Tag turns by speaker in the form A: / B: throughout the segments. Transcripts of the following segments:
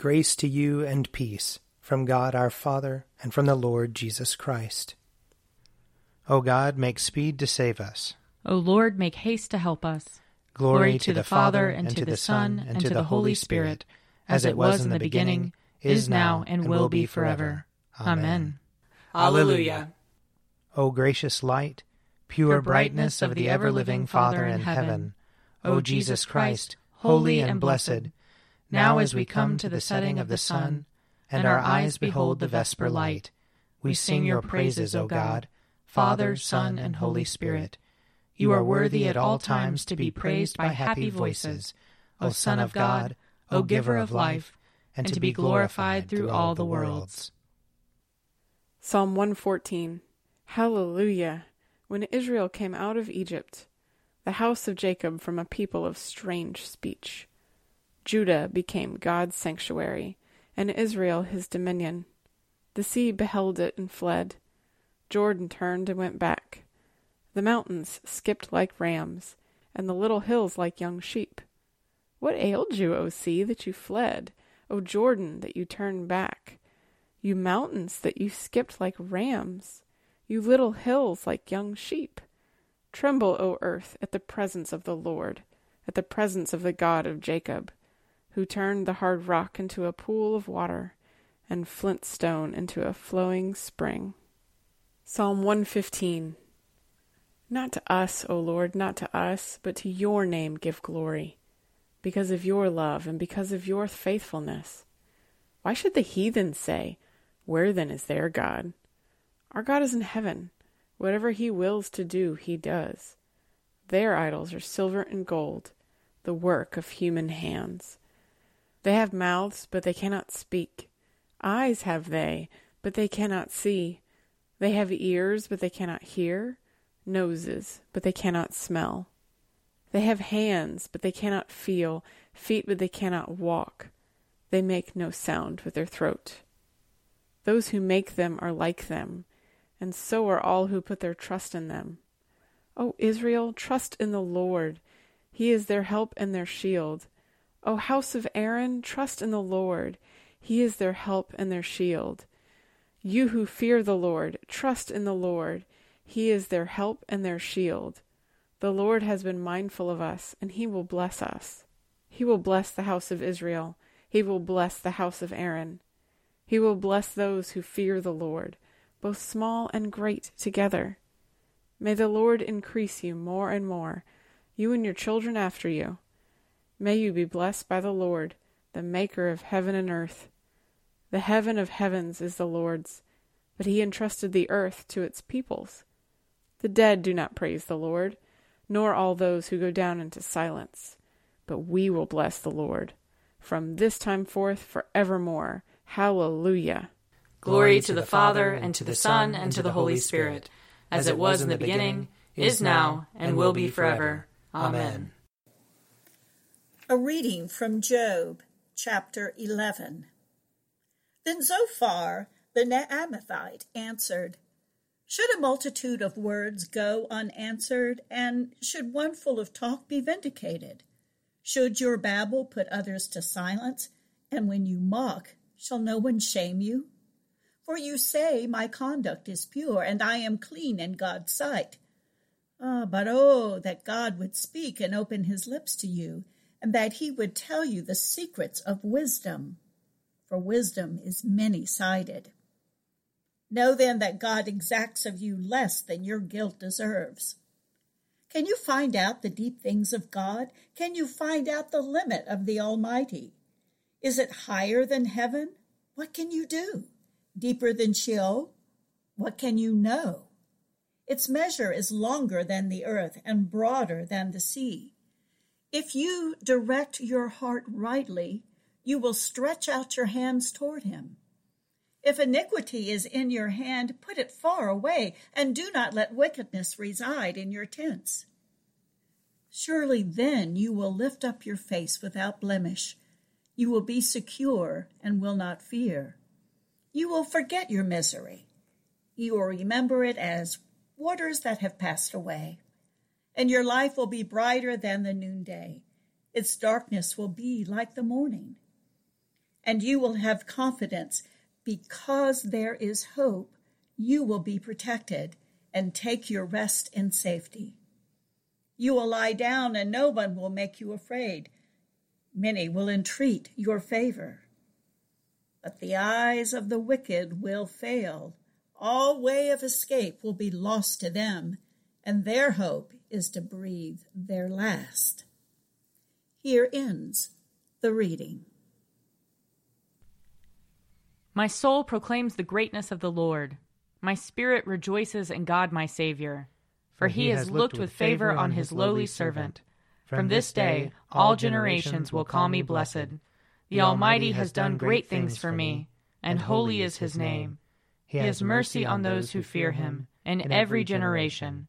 A: Grace to you and peace from God our Father and from the Lord Jesus Christ. O God, make speed to save us.
B: O Lord, make haste to help us.
A: Glory, Glory to, to the, the Father, and to the Son, and to the Holy Spirit, as it was in the beginning, is now, and will be forever. Amen.
C: Alleluia.
A: O gracious light, pure brightness of the ever living Father in heaven, O Jesus Christ, holy and blessed, now, as we come to the setting of the sun, and our eyes behold the vesper light, we sing your praises, O God, Father, Son, and Holy Spirit. You are worthy at all times to be praised by happy voices, O Son of God, O Giver of life, and to be glorified through all the worlds.
D: Psalm 114 Hallelujah! When Israel came out of Egypt, the house of Jacob from a people of strange speech. Judah became God's sanctuary, and Israel his dominion. The sea beheld it and fled. Jordan turned and went back. The mountains skipped like rams, and the little hills like young sheep. What ailed you, O sea, that you fled? O Jordan, that you turned back? You mountains, that you skipped like rams? You little hills like young sheep? Tremble, O earth, at the presence of the Lord, at the presence of the God of Jacob who turned the hard rock into a pool of water and flint stone into a flowing spring. Psalm 115 Not to us, O Lord, not to us, but to your name give glory, because of your love and because of your faithfulness. Why should the heathen say, Where then is their God? Our God is in heaven. Whatever he wills to do, he does. Their idols are silver and gold, the work of human hands. They have mouths, but they cannot speak. Eyes have they, but they cannot see. They have ears, but they cannot hear. Noses, but they cannot smell. They have hands, but they cannot feel. Feet, but they cannot walk. They make no sound with their throat. Those who make them are like them, and so are all who put their trust in them. O Israel, trust in the Lord. He is their help and their shield. O house of Aaron, trust in the Lord. He is their help and their shield. You who fear the Lord, trust in the Lord. He is their help and their shield. The Lord has been mindful of us, and he will bless us. He will bless the house of Israel. He will bless the house of Aaron. He will bless those who fear the Lord, both small and great together. May the Lord increase you more and more, you and your children after you. May you be blessed by the Lord, the Maker of heaven and earth. The heaven of heavens is the Lord's, but he entrusted the earth to its peoples. The dead do not praise the Lord, nor all those who go down into silence. But we will bless the Lord from this time forth forevermore. Hallelujah.
C: Glory to the Father, and to the Son, and to the Holy Spirit, as it was in the beginning, is now, and will be forever. Amen.
E: A reading from Job, chapter 11. Then Zophar the Naamathite answered, Should a multitude of words go unanswered, and should one full of talk be vindicated? Should your babble put others to silence, and when you mock, shall no one shame you? For you say, My conduct is pure, and I am clean in God's sight. Ah, but oh, that God would speak and open his lips to you and that he would tell you the secrets of wisdom, for wisdom is many sided. Know then that God exacts of you less than your guilt deserves. Can you find out the deep things of God? Can you find out the limit of the Almighty? Is it higher than heaven? What can you do? Deeper than Sheol? What can you know? Its measure is longer than the earth and broader than the sea. If you direct your heart rightly, you will stretch out your hands toward him. If iniquity is in your hand, put it far away, and do not let wickedness reside in your tents. Surely then you will lift up your face without blemish. You will be secure and will not fear. You will forget your misery. You will remember it as waters that have passed away and your life will be brighter than the noonday. Its darkness will be like the morning. and you will have confidence because there is hope. You will be protected and take your rest in safety. You will lie down, and no one will make you afraid. Many will entreat your favor. But the eyes of the wicked will fail. All way of escape will be lost to them, and their hope is to breathe their last. Here ends the reading.
B: My soul proclaims the greatness of the Lord. My spirit rejoices in God my Savior, for he has looked with favor on his lowly servant. From this day all generations will call me blessed. The Almighty has done great things for me, and holy is his name. He has mercy on those who fear him, in every generation.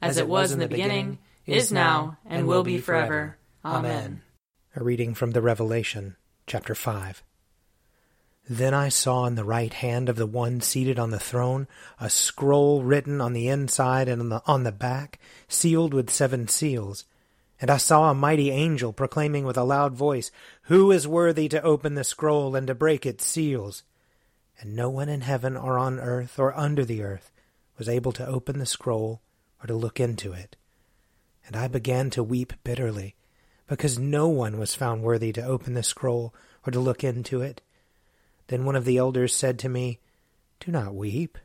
C: as it was in the beginning, is now, and will be forever. Amen.
A: A reading from the Revelation, chapter 5. Then I saw in the right hand of the one seated on the throne a scroll written on the inside and on the, on the back, sealed with seven seals. And I saw a mighty angel proclaiming with a loud voice, Who is worthy to open the scroll and to break its seals? And no one in heaven or on earth or under the earth was able to open the scroll or to look into it. And I began to weep bitterly, because no one was found worthy to open the scroll or to look into it. Then one of the elders said to me, Do not weep.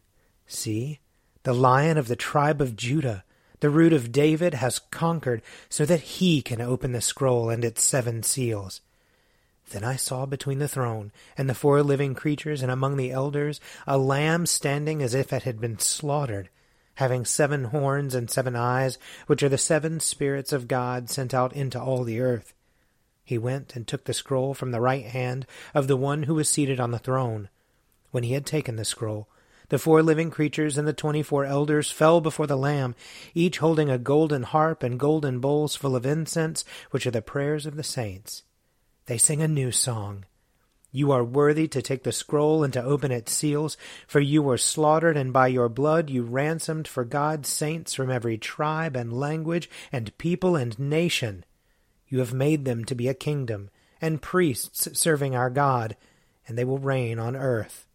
A: See, the lion of the tribe of Judah, the root of David, has conquered, so that he can open the scroll and its seven seals. Then I saw between the throne and the four living creatures and among the elders a lamb standing as if it had been slaughtered, having seven horns and seven eyes, which are the seven spirits of God sent out into all the earth. He went and took the scroll from the right hand of the one who was seated on the throne. When he had taken the scroll, the four living creatures and the twenty four elders fell before the Lamb, each holding a golden harp and golden bowls full of incense, which are the prayers of the saints. They sing a new song. You are worthy to take the scroll and to open its seals, for you were slaughtered, and by your blood you ransomed for God saints from every tribe and language and people and nation. You have made them to be a kingdom and priests serving our God, and they will reign on earth.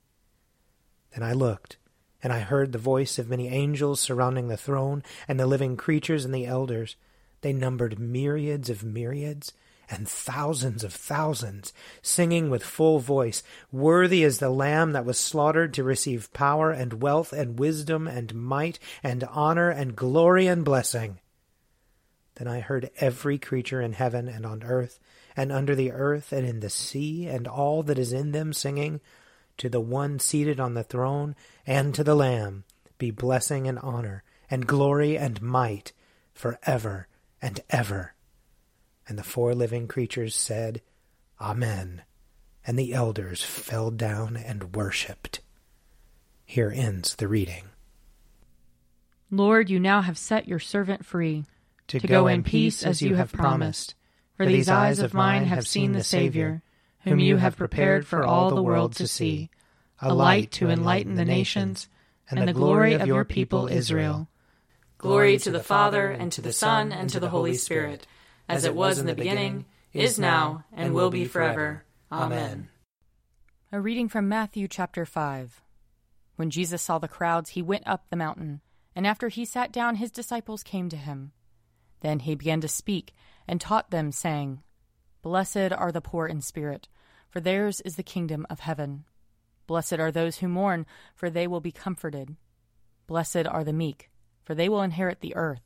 A: Then I looked, and I heard the voice of many angels surrounding the throne, and the living creatures and the elders. They numbered myriads of myriads and thousands of thousands, singing with full voice, Worthy is the Lamb that was slaughtered to receive power and wealth and wisdom and might and honor and glory and blessing. Then I heard every creature in heaven and on earth, and under the earth, and in the sea, and all that is in them, singing, To the one seated on the throne, and to the Lamb, be blessing and honor, and glory and might, for ever and ever. And the four living creatures said, Amen. And the elders fell down and worshipped. Here ends the reading.
B: Lord, you now have set your servant free
A: to, to go in peace as you have promised.
B: For these eyes of mine have seen the Savior, whom you have prepared for all the world to see, a light to enlighten the nations, and the glory of your people Israel.
C: Glory to the Father, and to the Son, and to the Holy Spirit, as it was in the beginning, is now, and will be forever. Amen.
B: A reading from Matthew chapter 5. When Jesus saw the crowds, he went up the mountain, and after he sat down, his disciples came to him. Then he began to speak and taught them, saying, Blessed are the poor in spirit, for theirs is the kingdom of heaven. Blessed are those who mourn, for they will be comforted. Blessed are the meek, for they will inherit the earth.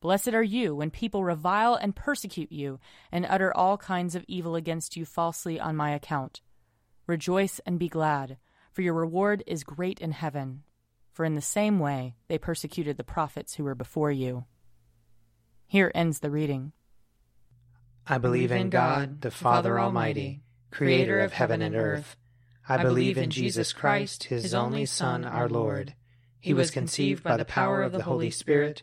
B: Blessed are you when people revile and persecute you, and utter all kinds of evil against you falsely on my account. Rejoice and be glad, for your reward is great in heaven. For in the same way they persecuted the prophets who were before you. Here ends the reading.
A: I believe in God, the Father Almighty, creator of heaven and earth. I believe in Jesus Christ, his only Son, our Lord. He was conceived by the power of the Holy Spirit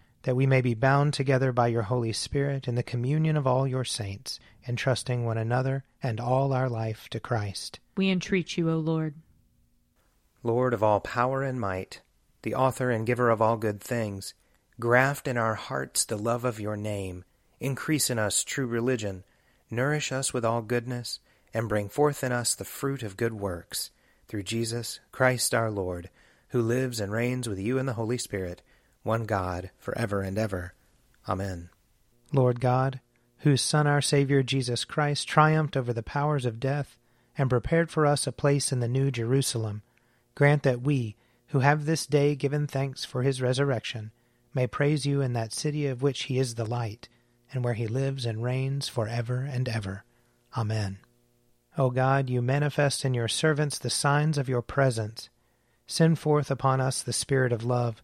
A: that we may be bound together by your Holy Spirit in the communion of all your saints, entrusting one another and all our life to Christ.
B: We entreat you, O Lord.
F: Lord of all power and might, the author and giver of all good things, graft in our hearts the love of your name, increase in us true religion, nourish us with all goodness, and bring forth in us the fruit of good works, through Jesus Christ our Lord, who lives and reigns with you in the Holy Spirit, one God, for ever and ever. Amen.
A: Lord God, whose Son, our Saviour Jesus Christ, triumphed over the powers of death and prepared for us a place in the New Jerusalem, grant that we, who have this day given thanks for his resurrection, may praise you in that city of which he is the light, and where he lives and reigns for ever and ever. Amen. O God, you manifest in your servants the signs of your presence. Send forth upon us the Spirit of love